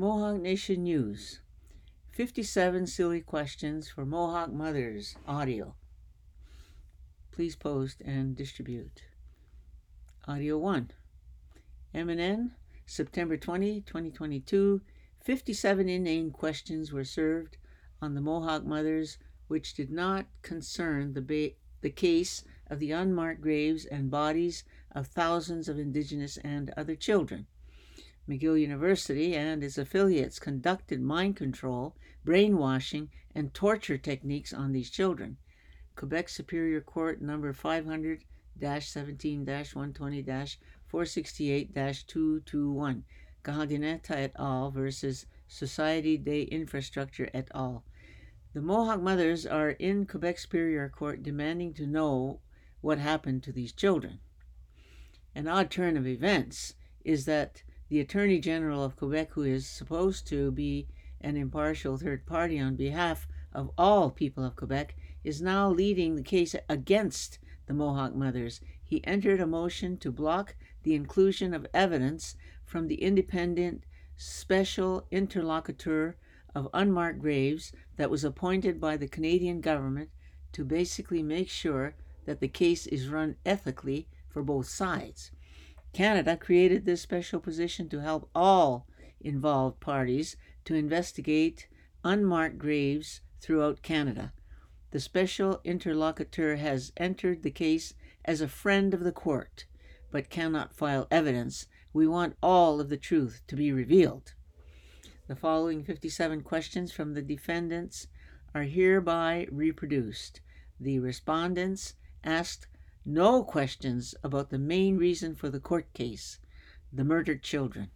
Mohawk Nation News 57 Silly Questions for Mohawk Mothers audio. Please post and distribute. Audio 1 MNN, September 20, 2022. 57 inane questions were served on the Mohawk mothers which did not concern the, ba- the case of the unmarked graves and bodies of thousands of Indigenous and other children. McGill University and its affiliates conducted mind control, brainwashing, and torture techniques on these children. Quebec Superior Court number 500 17 120 468 221. Kahentinetha et al. versus Society de Infrastructure et al. The Mohawk mothers are in Quebec Superior Court demanding to know what happened to these children. An odd turn of events is that the Attorney General of Quebec, who is supposed to be an impartial third party on behalf of all people of Quebec, is now leading the case against the Mohawk mothers. He entered a motion to block the inclusion of evidence from the independent special interlocutor of unmarked graves that was appointed by the Canadian government to basically make sure that the case is run ethically for both sides. Canada created this special position to help all involved parties to investigate unmarked graves throughout Canada. The special interlocutor has entered the case as a friend of the court, but cannot file evidence. We want all of the truth to be revealed. The following 57 questions from the defendants are hereby reproduced. The respondents asked no questions about the main reason for the court case the murdered children.